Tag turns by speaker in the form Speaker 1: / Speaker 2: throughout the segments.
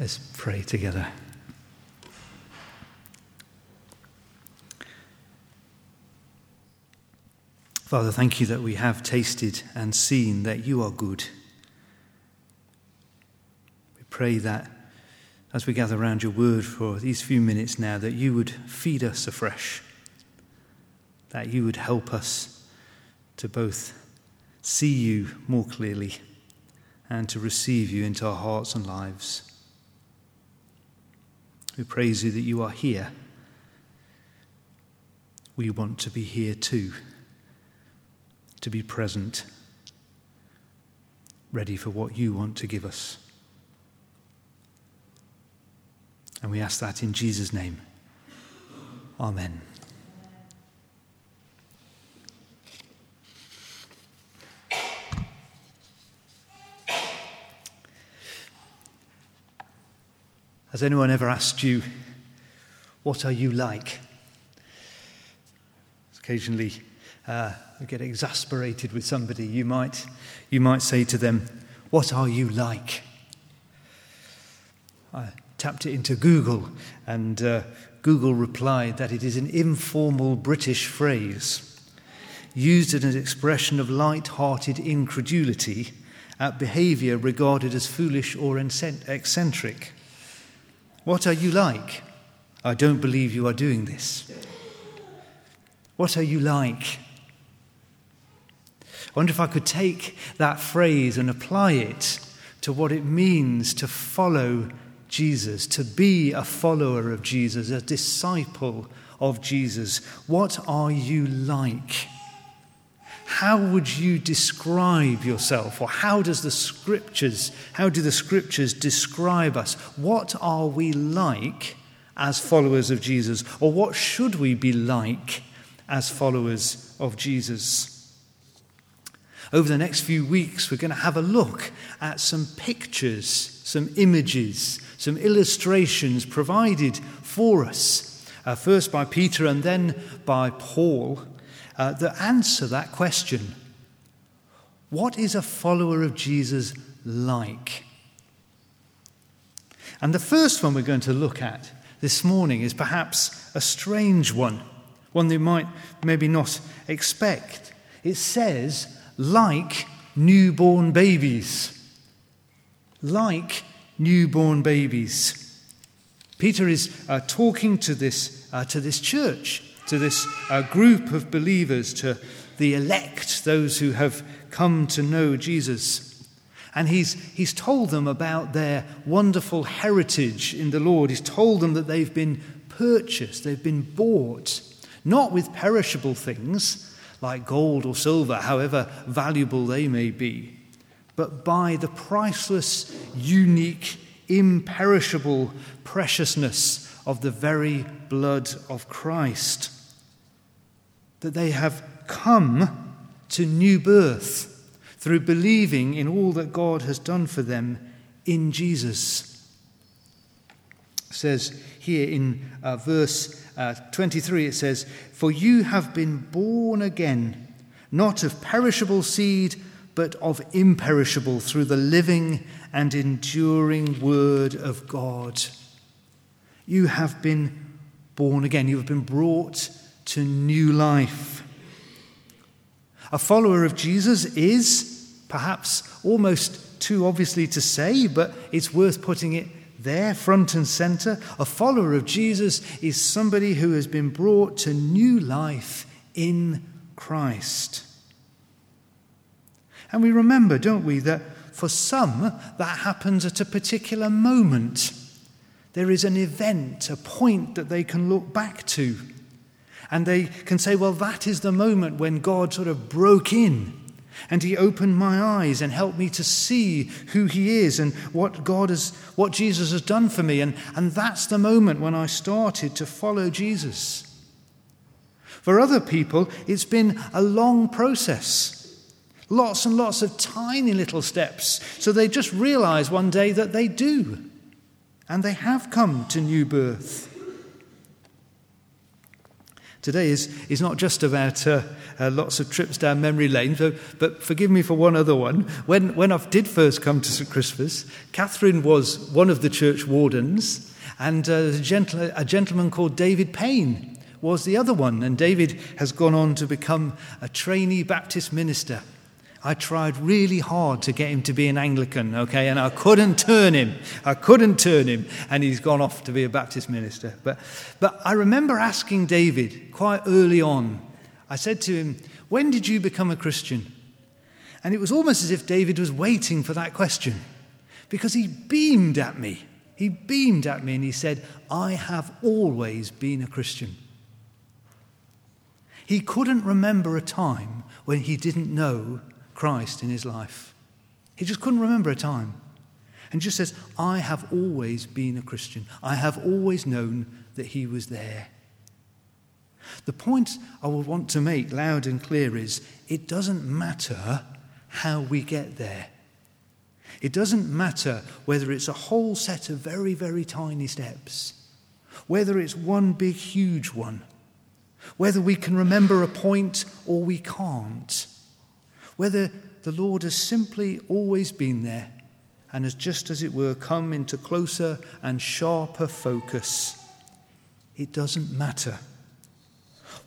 Speaker 1: Let's pray together. Father, thank you that we have tasted and seen that you are good. We pray that as we gather around your word for these few minutes now, that you would feed us afresh, that you would help us to both see you more clearly and to receive you into our hearts and lives. We praise you that you are here. We want to be here too, to be present, ready for what you want to give us. And we ask that in Jesus' name. Amen. Has anyone ever asked you, What are you like? Occasionally, uh, you get exasperated with somebody. You might, you might say to them, What are you like? I tapped it into Google, and uh, Google replied that it is an informal British phrase used as an expression of light hearted incredulity at behaviour regarded as foolish or eccentric. What are you like? I don't believe you are doing this. What are you like? I wonder if I could take that phrase and apply it to what it means to follow Jesus, to be a follower of Jesus, a disciple of Jesus. What are you like? How would you describe yourself? Or how does the scriptures, how do the scriptures describe us? What are we like as followers of Jesus? Or what should we be like as followers of Jesus? Over the next few weeks, we're going to have a look at some pictures, some images, some illustrations provided for us, uh, first by Peter and then by Paul uh, that answer that question What is a follower of Jesus like? And the first one we're going to look at this morning is perhaps a strange one, one that you might maybe not expect. It says, like newborn babies. Like newborn babies. Peter is uh, talking to this, uh, to this church to this uh, group of believers, to the elect, those who have come to know Jesus. And he's, he's told them about their wonderful heritage in the Lord. He's told them that they've been purchased, they've been bought, not with perishable things like gold or silver, however valuable they may be, but by the priceless, unique, imperishable preciousness of the very blood of Christ that they have come to new birth through believing in all that God has done for them in Jesus. It says here in uh, verse uh, 23, it says, For you have been born again, not of perishable seed, but of imperishable, through the living and enduring word of God. You have been born again. You have been brought to new life. A follower of Jesus is perhaps almost too obviously to say, but it's worth putting it there, front and center. A follower of Jesus is somebody who has been brought to new life in Christ. And we remember, don't we, that for some that happens at a particular moment. There is an event, a point that they can look back to. And they can say, well, that is the moment when God sort of broke in and he opened my eyes and helped me to see who he is and what God has, what Jesus has done for me. And, and that's the moment when I started to follow Jesus. For other people, it's been a long process. Lots and lots of tiny little steps. So they just realize one day that they do. And they have come to new birth. Today is, is not just about uh, uh, lots of trips down memory lane, so, but forgive me for one other one. When, when I did first come to St. Crispus, Catherine was one of the church wardens, and uh, a, gentle, a gentleman called David Payne was the other one. And David has gone on to become a trainee Baptist minister. I tried really hard to get him to be an Anglican, okay, and I couldn't turn him. I couldn't turn him, and he's gone off to be a Baptist minister. But, but I remember asking David quite early on, I said to him, When did you become a Christian? And it was almost as if David was waiting for that question because he beamed at me. He beamed at me and he said, I have always been a Christian. He couldn't remember a time when he didn't know Christ in his life. He just couldn't remember a time. And just says, I have always been a Christian. I have always known that he was there. The point I would want to make loud and clear is it doesn't matter how we get there. It doesn't matter whether it's a whole set of very, very tiny steps, whether it's one big, huge one, whether we can remember a point or we can't whether the Lord has simply always been there and has just as it were come into closer and sharper focus. It doesn't matter.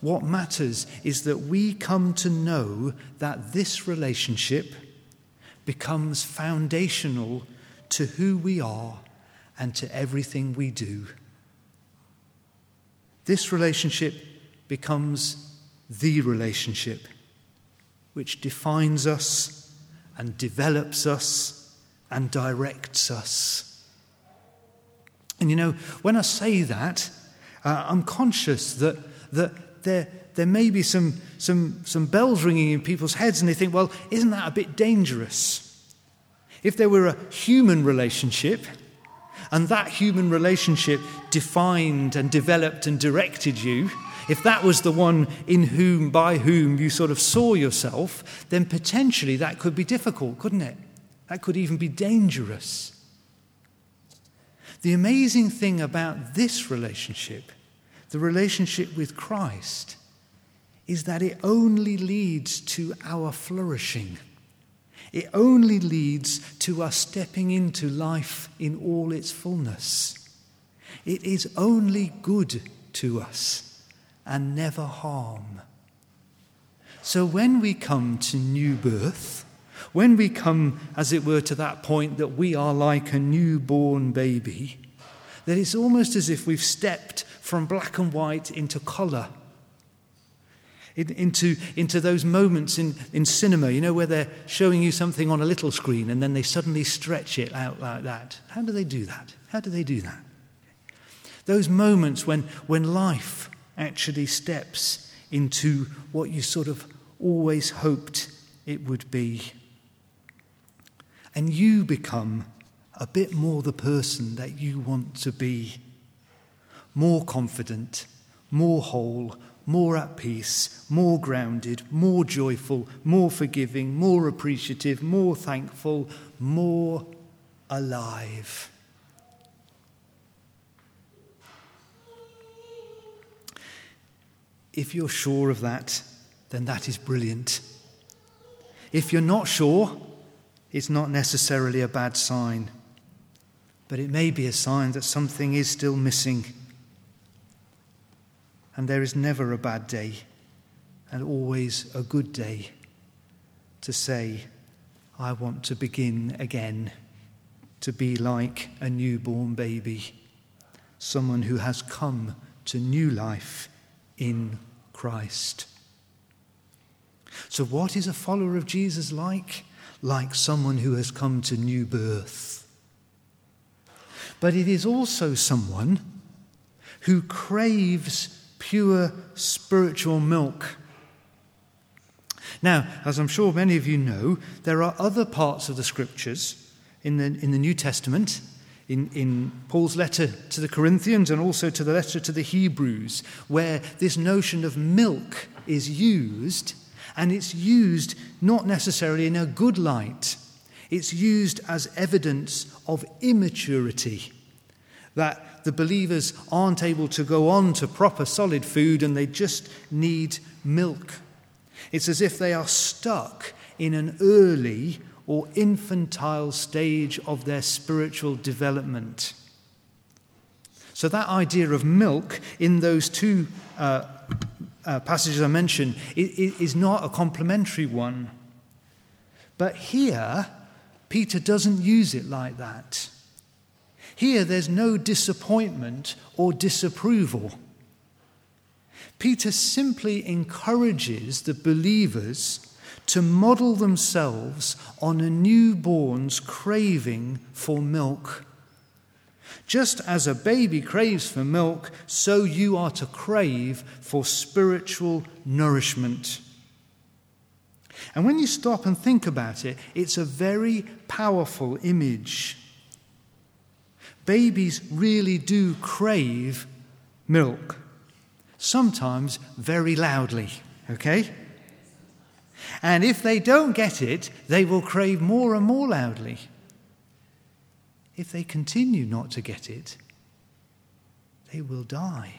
Speaker 1: What matters is that we come to know that this relationship becomes foundational to who we are and to everything we do. This relationship becomes the relationship which defines us and develops us and directs us. And you know, when I say that, uh, I'm conscious that, that there, there may be some, some, some bells ringing in people's heads, and they think, well, isn't that a bit dangerous? If there were a human relationship, and that human relationship defined and developed and directed you, if that was the one in whom, by whom you sort of saw yourself, then potentially that could be difficult, couldn't it? That could even be dangerous. The amazing thing about this relationship, the relationship with Christ, is that it only leads to our flourishing. It only leads to us stepping into life in all its fullness. It is only good to us and never harm. So when we come to new birth, when we come, as it were, to that point that we are like a newborn baby, that it's almost as if we've stepped from black and white into colour. into, into those moments in, in cinema, you know, where they're showing you something on a little screen and then they suddenly stretch it out like that. How do they do that? How do they do that? Those moments when, when life actually steps into what you sort of always hoped it would be. And you become a bit more the person that you want to be more confident, more whole, more at peace, more grounded, more joyful, more forgiving, more appreciative, more thankful, more alive. If you're sure of that, then that is brilliant. If you're not sure, it's not necessarily a bad sign, but it may be a sign that something is still missing. And there is never a bad day, and always a good day to say, I want to begin again, to be like a newborn baby, someone who has come to new life in Christ. So, what is a follower of Jesus like? Like someone who has come to new birth. But it is also someone who craves pure spiritual milk. Now, as I'm sure many of you know, there are other parts of the scriptures in the, in the New Testament in, in Paul's letter to the Corinthians and also to the letter to the Hebrews, where this notion of milk is used, and it's used not necessarily in a good light. It's used as evidence of immaturity, that the believers aren't able to go on to proper solid food and they just need milk. It's as if they are stuck in an early or infantile stage of their spiritual development. So, that idea of milk in those two uh, uh, passages I mentioned is not a complimentary one. But here, Peter doesn't use it like that. Here, there's no disappointment or disapproval. Peter simply encourages the believers to model themselves on a newborn's craving for milk. Just as a baby craves for milk, so you are to crave for spiritual nourishment. And when you stop and think about it, it's a very powerful image. Babies really do crave milk, sometimes very loudly, okay? And if they don't get it, they will crave more and more loudly. If they continue not to get it, they will die.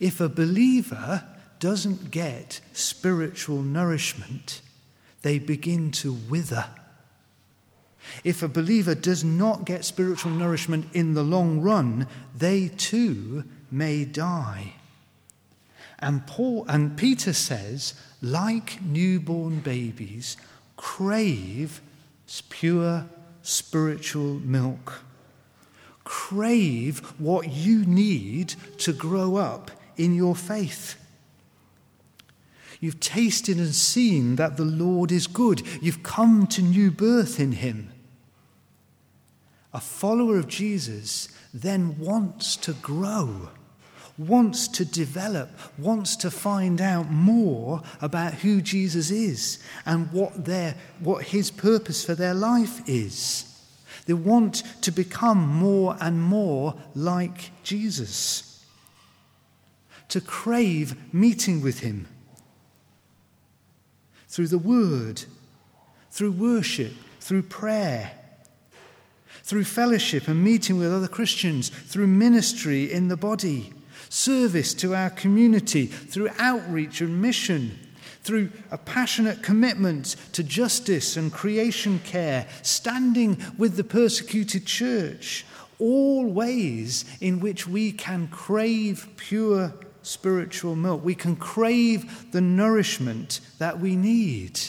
Speaker 1: If a believer doesn't get spiritual nourishment, they begin to wither. If a believer does not get spiritual nourishment in the long run, they too may die. And Paul and Peter says, like newborn babies, crave pure spiritual milk. Crave what you need to grow up in your faith. You've tasted and seen that the Lord is good. You've come to new birth in Him. A follower of Jesus then wants to grow, wants to develop, wants to find out more about who Jesus is and what, their, what His purpose for their life is. They want to become more and more like Jesus, to crave meeting with Him. Through the Word, through worship, through prayer, through fellowship and meeting with other Christians, through ministry in the body, service to our community, through outreach and mission, through a passionate commitment to justice and creation care, standing with the persecuted church, all ways in which we can crave pure spiritual milk. We can crave the nourishment that we need.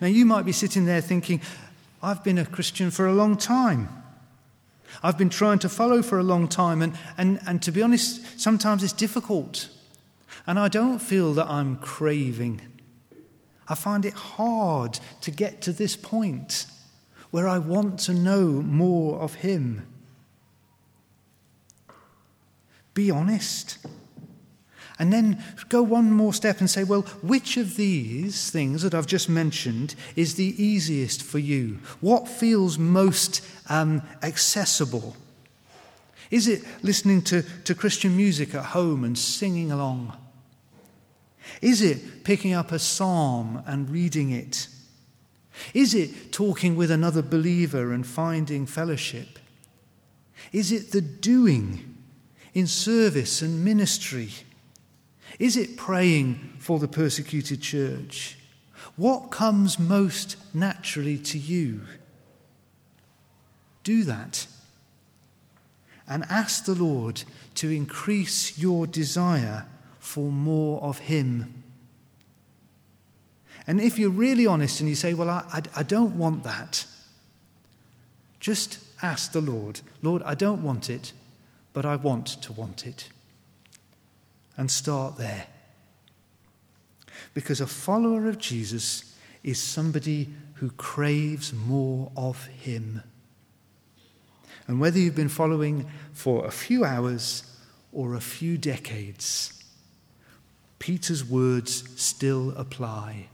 Speaker 1: Now, you might be sitting there thinking, I've been a Christian for a long time. I've been trying to follow for a long time, and, and, and to be honest, sometimes it's difficult. And I don't feel that I'm craving. I find it hard to get to this point where I want to know more of Him. Be honest. And then go one more step and say, well, which of these things that I've just mentioned is the easiest for you? What feels most um, accessible? Is it listening to, to Christian music at home and singing along? Is it picking up a psalm and reading it? Is it talking with another believer and finding fellowship? Is it the doing in service and ministry? Is it praying for the persecuted church? What comes most naturally to you? Do that. And ask the Lord to increase your desire for more of Him. And if you're really honest and you say, Well, I, I, I don't want that, just ask the Lord, Lord, I don't want it, but I want to want it and start there. Because a follower of Jesus is somebody who craves more of him. And whether you've been following for a few hours or a few decades, Peter's words still apply.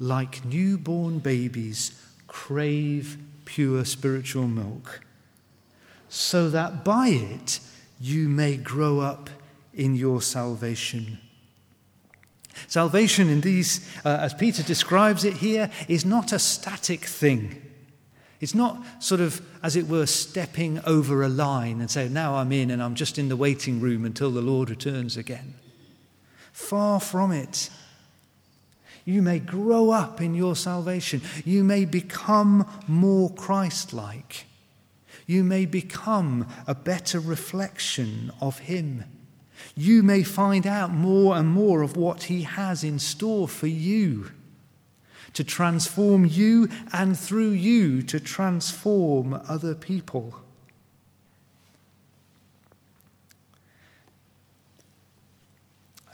Speaker 1: Like newborn babies, crave pure spiritual milk, so that by it you may grow up in your salvation. Salvation, in these, uh, as Peter describes it here, is not a static thing. It's not sort of, as it were, stepping over a line and saying, now I'm in and I'm just in the waiting room until the Lord returns again. Far from it. You may grow up in your salvation. You may become more Christ like. You may become a better reflection of Him. You may find out more and more of what He has in store for you to transform you and through you to transform other people.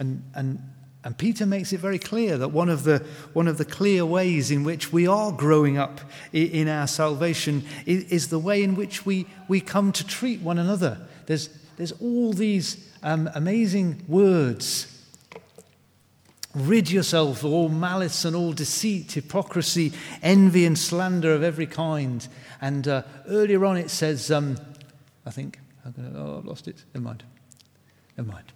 Speaker 1: And, and, and Peter makes it very clear that one of, the, one of the clear ways in which we are growing up in, our salvation is, is, the way in which we, we come to treat one another. There's, there's all these um, amazing words Rid yourself of all malice and all deceit, hypocrisy, envy, and slander of every kind. And uh, earlier on it says, um, I think, oh, I've lost it. Never mind. Never mind.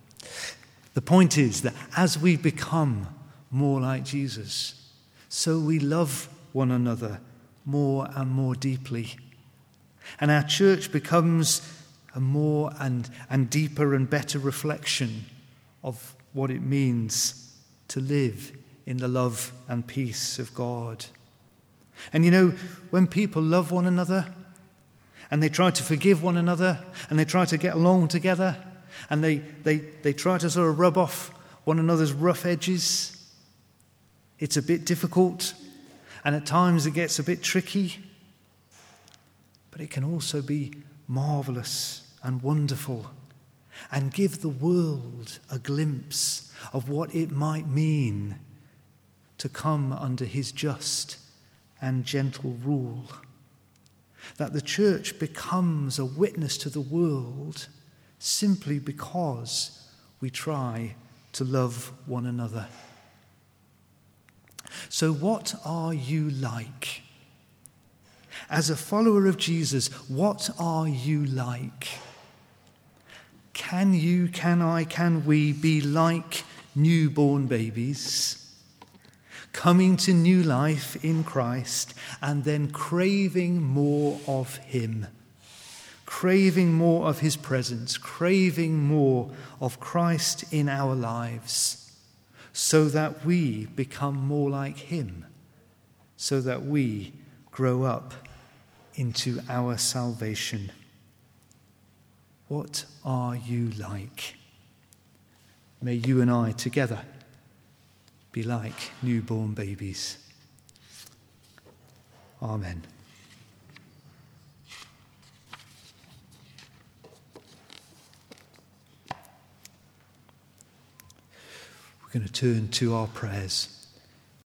Speaker 1: The point is that as we become more like Jesus, so we love one another more and more deeply. And our church becomes a more and, and deeper and better reflection of what it means to live in the love and peace of God. And you know, when people love one another and they try to forgive one another and they try to get along together and they, they, they try to sort of rub off one another's rough edges, it's a bit difficult and at times it gets a bit tricky, but it can also be marvelous and wonderful and give the world a glimpse of what it might mean to come under his just and gentle rule. That the church becomes a witness to the world simply because we try to love one another. So, what are you like? As a follower of Jesus, what are you like? Can you, can I, can we be like newborn babies, coming to new life in Christ, and then craving more of Him? Craving more of His presence, craving more of Christ in our lives, so that we become more like Him, so that we grow up into our salvation. What are you like? May you and I together be like newborn babies. Amen. We're going to turn to our prayers.